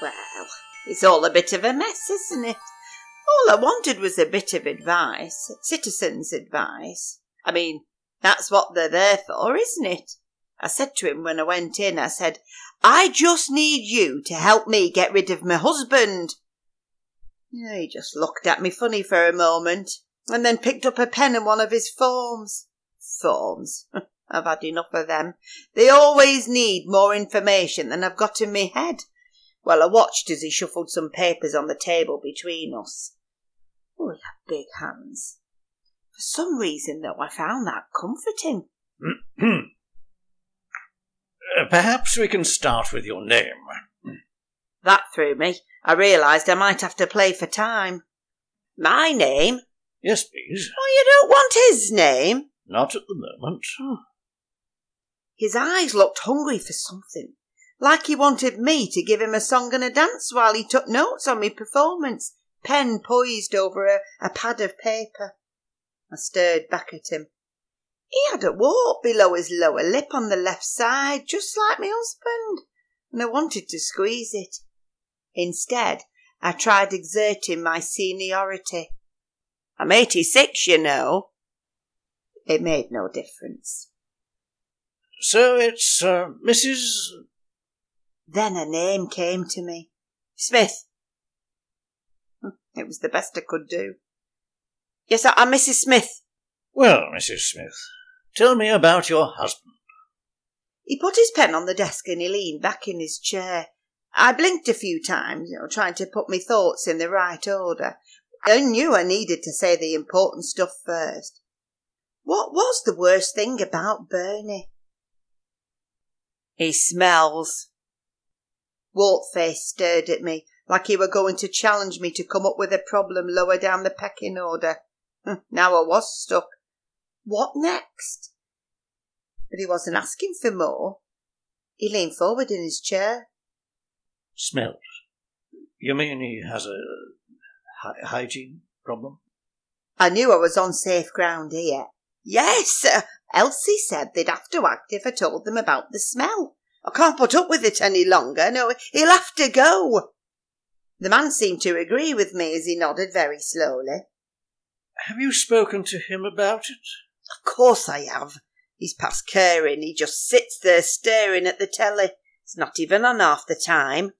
Well, it's all a bit of a mess, isn't it? All I wanted was a bit of advice, citizens' advice. I mean, that's what they're there for, isn't it? I said to him when I went in, I said, I just need you to help me get rid of my husband. He just looked at me funny for a moment and then picked up a pen and one of his forms. Forms. I've had enough of them. They always need more information than I've got in my head. Well, I watched as he shuffled some papers on the table between us. Oh, he had big hands. For some reason, though, I found that comforting. Perhaps we can start with your name. That threw me. I realised I might have to play for time. My name? Yes, please. Oh, you don't want his name? Not at the moment. His eyes looked hungry for something, like he wanted me to give him a song and a dance while he took notes on my performance, pen poised over a, a pad of paper. I stared back at him. He had a wart below his lower lip on the left side, just like my husband, and I wanted to squeeze it. Instead, I tried exerting my seniority. I'm eighty six, you know. It made no difference. So it's uh, Mrs. Then a name came to me Smith. It was the best I could do. Yes, I'm Mrs. Smith. Well, Mrs. Smith, tell me about your husband. He put his pen on the desk and he leaned back in his chair. I blinked a few times, you know, trying to put my thoughts in the right order. I knew I needed to say the important stuff first. What was the worst thing about Bernie? He smells. Wartface stared at me like he were going to challenge me to come up with a problem lower down the pecking order. Now I was stuck. What next? But he wasn't asking for more. He leaned forward in his chair. Smells. You mean he has a hy- hygiene problem? I knew I was on safe ground here. Yes, uh, Elsie said they'd have to act if I told them about the smell. I can't put up with it any longer. No, he'll have to go. The man seemed to agree with me as he nodded very slowly. Have you spoken to him about it? Of course I have. He's past caring. He just sits there staring at the telly. It's not even on half the time.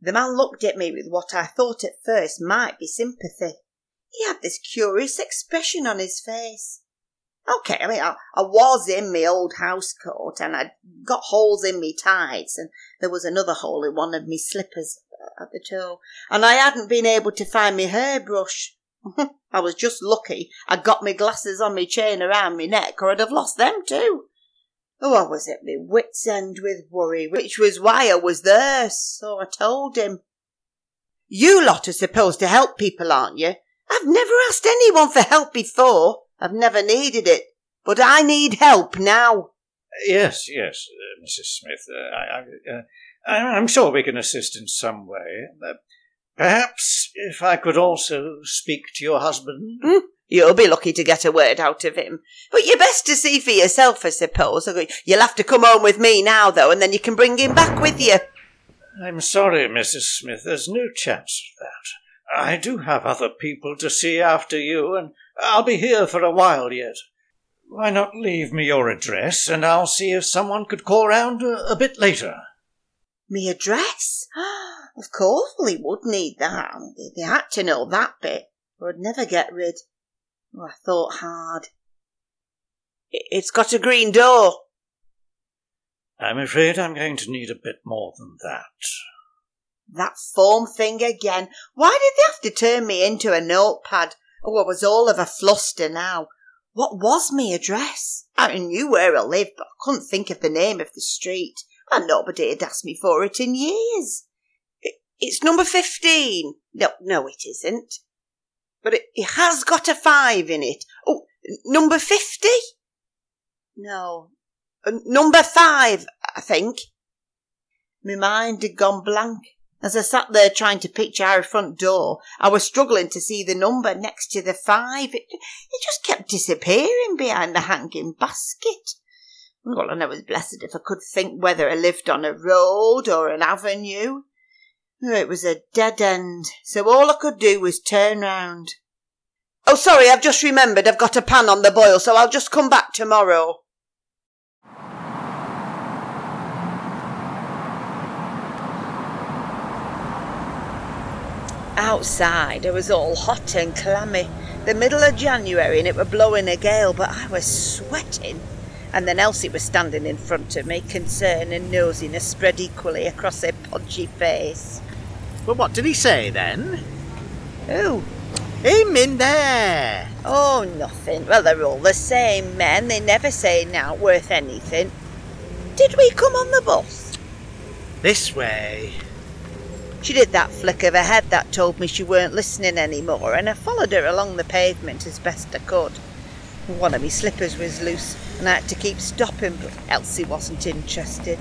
The man looked at me with what I thought at first might be sympathy. He had this curious expression on his face. Okay, I mean, I, I was in my old house coat and I'd got holes in me tights and there was another hole in one of me slippers uh, at the toe and I hadn't been able to find my hairbrush. I was just lucky I'd got my glasses on my chain around my neck or I'd have lost them too. Oh, I was at my wits' end with worry, which was why I was there, so I told him. You lot are supposed to help people, aren't you? I've never asked anyone for help before. I've never needed it. But I need help now. Yes, yes, uh, Mrs. Smith. Uh, I, I, uh, sure we can assist in some way. Uh, perhaps if I could also speak to your husband. Hmm? You'll be lucky to get a word out of him. But you're best to see for yourself, I suppose. You'll have to come home with me now, though, and then you can bring him back with you. I'm sorry, Mrs. Smith. There's no chance of that. I do have other people to see after you, and I'll be here for a while yet. Why not leave me your address, and I'll see if someone could call round a, a bit later. Me address? Of course, he would need that. They had to know that bit, or I'd never get rid. Oh, I thought hard. It's got a green door. I'm afraid I'm going to need a bit more than that. That form thing again. Why did they have to turn me into a notepad? Oh, I was all of a fluster now. What was me address? I knew where I lived, but I couldn't think of the name of the street, and nobody had asked me for it in years. It, it's number 15. No, no, it isn't. But it, it has got a five in it. Oh, number 50? No, number five, I think. My mind had gone blank. As I sat there trying to picture our front door, I was struggling to see the number next to the five. It, it just kept disappearing behind the hanging basket. Well, and I was blessed if I could think whether I lived on a road or an avenue. It was a dead end, so all I could do was turn round. Oh, sorry, I've just remembered I've got a pan on the boil, so I'll just come back tomorrow. Outside, it was all hot and clammy. The middle of January and it were blowing a gale, but I was sweating. And then Elsie was standing in front of me, concern and nosiness spread equally across her podgy face. Well, what did he say then? Who? Him in there. Oh, nothing. Well, they're all the same men. They never say now worth anything. Did we come on the bus? This way. She did that flick of her head that told me she weren't listening anymore, and I followed her along the pavement as best I could. One of my slippers was loose, and I had to keep stopping, but Elsie wasn't interested.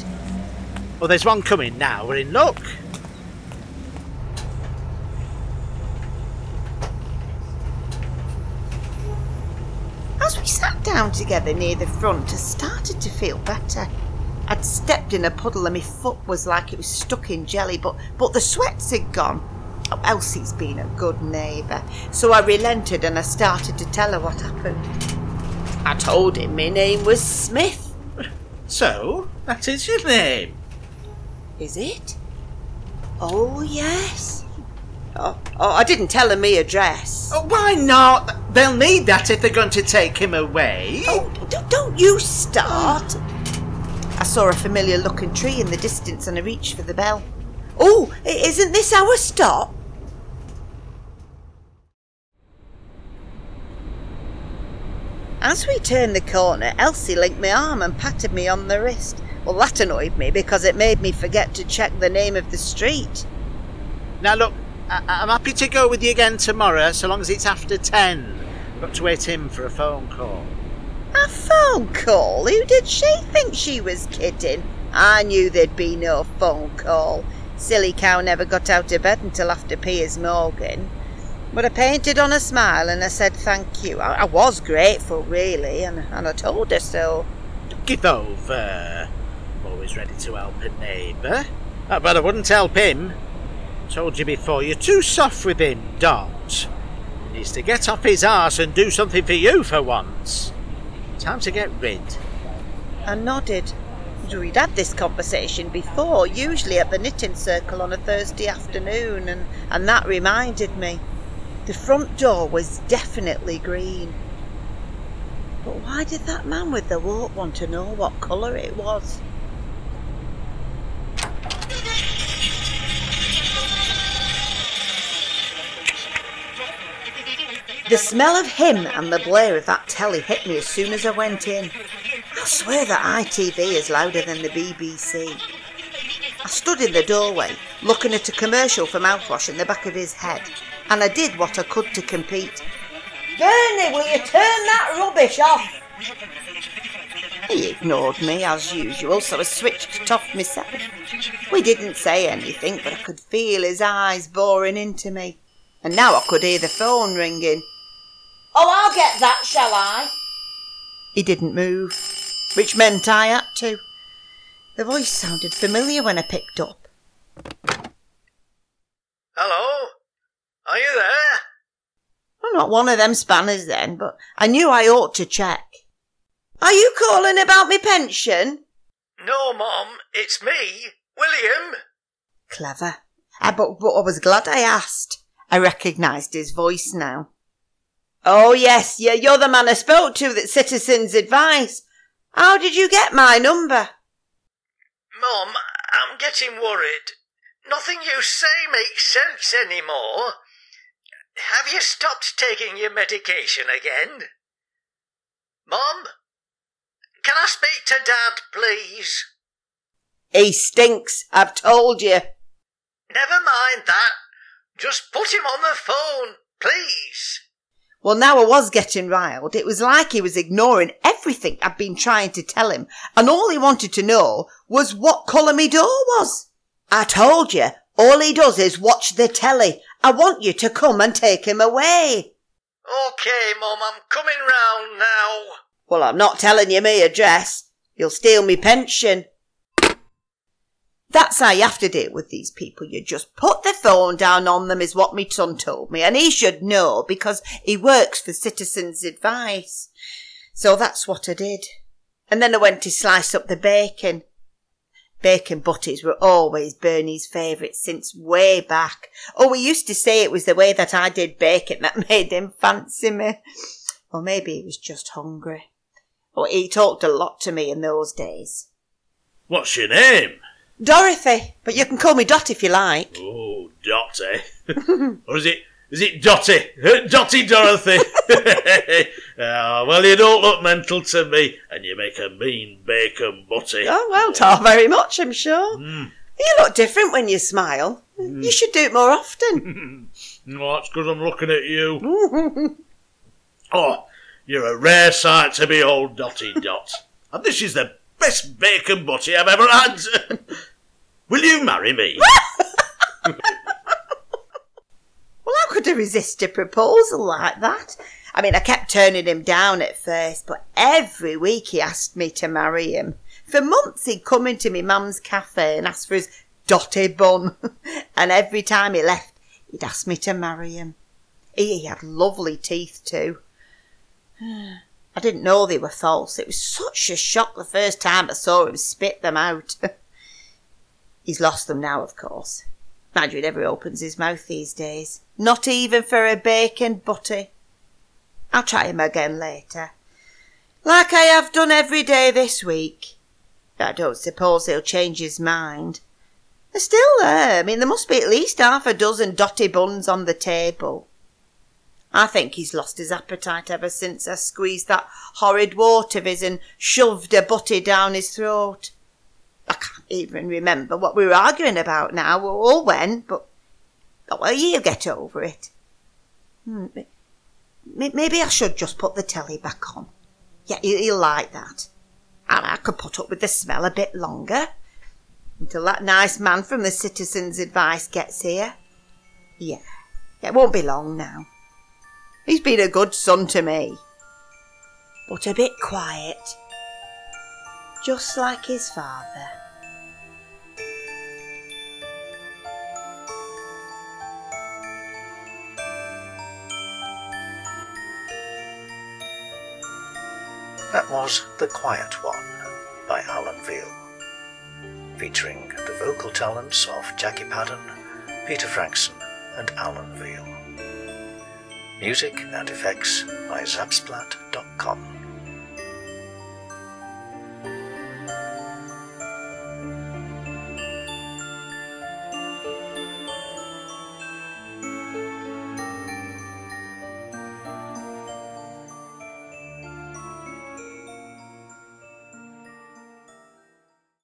Well, there's one coming now. We're in luck. As we sat down together near the front, I started to feel better. I'd stepped in a puddle and my foot was like it was stuck in jelly, but, but the sweats had gone. Oh, Elsie's been a good neighbour, so I relented and I started to tell her what happened. I told him my name was Smith. So, that is your name. Is it? Oh, yes. Oh, oh I didn't tell him my address. Oh, why not? They'll need that if they're going to take him away. Oh, don't, don't you start. I saw a familiar looking tree in the distance and I reached for the bell. Oh, isn't this our stop? As we turned the corner, Elsie linked my arm and patted me on the wrist. Well, that annoyed me because it made me forget to check the name of the street. Now, look, I- I'm happy to go with you again tomorrow, so long as it's after ten. I've got to wait in for a phone call. A phone call? Who did she think she was kidding? I knew there'd be no phone call. Silly cow never got out of bed until after Piers Morgan. But I painted on a smile and I said thank you. I, I was grateful, really, and, and I told her so. Give over. I'm always ready to help a neighbour. Uh, But I wouldn't help him. Told you before, you're too soft with him, Dot. He needs to get off his arse and do something for you for once. Time to get rid. I nodded. We'd had this conversation before, usually at the knitting circle on a Thursday afternoon, and, and that reminded me. The front door was definitely green. But why did that man with the wart want to know what colour it was? The smell of him and the blare of that telly hit me as soon as I went in. I swear that ITV is louder than the BBC. I stood in the doorway, looking at a commercial for mouthwash in the back of his head, and I did what I could to compete. Bernie, will you turn that rubbish off? He ignored me as usual, so I switched it off myself. We didn't say anything, but I could feel his eyes boring into me. And now I could hear the phone ringing. Oh, I'll get that, shall I? He didn't move, which meant I had to. The voice sounded familiar when I picked up. Hello? Are you there? I'm not one of them spanners then, but I knew I ought to check. Are you calling about me pension? No, Mom, it's me, William. Clever. I, but, but I was glad I asked. I recognised his voice now. Oh, yes, yeah, you're the man I spoke to that Citizens Advice. How did you get my number? Mum, I'm getting worried. Nothing you say makes sense anymore. Have you stopped taking your medication again? Mum? Can I speak to Dad, please? He stinks, I've told you. Never mind that. Just put him on the phone, please. Well, now I was getting riled. It was like he was ignoring everything I'd been trying to tell him, and all he wanted to know was what colour me door was. I told you, all he does is watch the telly. I want you to come and take him away. Okay, Mum, I'm coming round now. Well, I'm not telling you me address. You'll steal me pension. That's how you have to deal with these people. You just put the phone down on them is what my son told me. And he should know because he works for Citizens Advice. So that's what I did. And then I went to slice up the bacon. Bacon butties were always Bernie's favourite since way back. Oh, we used to say it was the way that I did bacon that made him fancy me. Or maybe he was just hungry. Or he talked a lot to me in those days. What's your name? Dorothy, but you can call me Dot if you like. Oh, Dotty. or is it is it Dotty? Dotty Dorothy. oh, well, you don't look mental to me, and you make a mean bacon butty. Oh, well, tar very much, I'm sure. Hmm. You look different when you smile. Hmm. You should do it more often. Oh, that's because I'm looking at you. oh, you're a rare sight to behold, Dotty Dot. and this is the best bacon butty I've ever had. Will you marry me? Well, how could I resist a proposal like that? I mean, I kept turning him down at first, but every week he asked me to marry him. For months he'd come into my mum's cafe and ask for his dotty bun, and every time he left, he'd ask me to marry him. He, he had lovely teeth too. I didn't know they were false. It was such a shock the first time I saw him spit them out. He's lost them now, of course. You, never opens his mouth these days. Not even for a bacon butty. I'll try him again later. Like I have done every day this week. I don't suppose he'll change his mind. They're still there. I mean, there must be at least half a dozen dotty buns on the table. I think he's lost his appetite ever since I squeezed that horrid wart of his and shoved a butty down his throat. Even remember what we were arguing about now or when, but well, you'll get over it. Hmm, Maybe I should just put the telly back on. Yeah, he'll like that. And I could put up with the smell a bit longer until that nice man from the Citizens' Advice gets here. Yeah, it won't be long now. He's been a good son to me, but a bit quiet, just like his father. That was The Quiet One by Alan Veal, featuring the vocal talents of Jackie Padden, Peter Frankson, and Alan Veal. Music and effects by Zapsplat.com.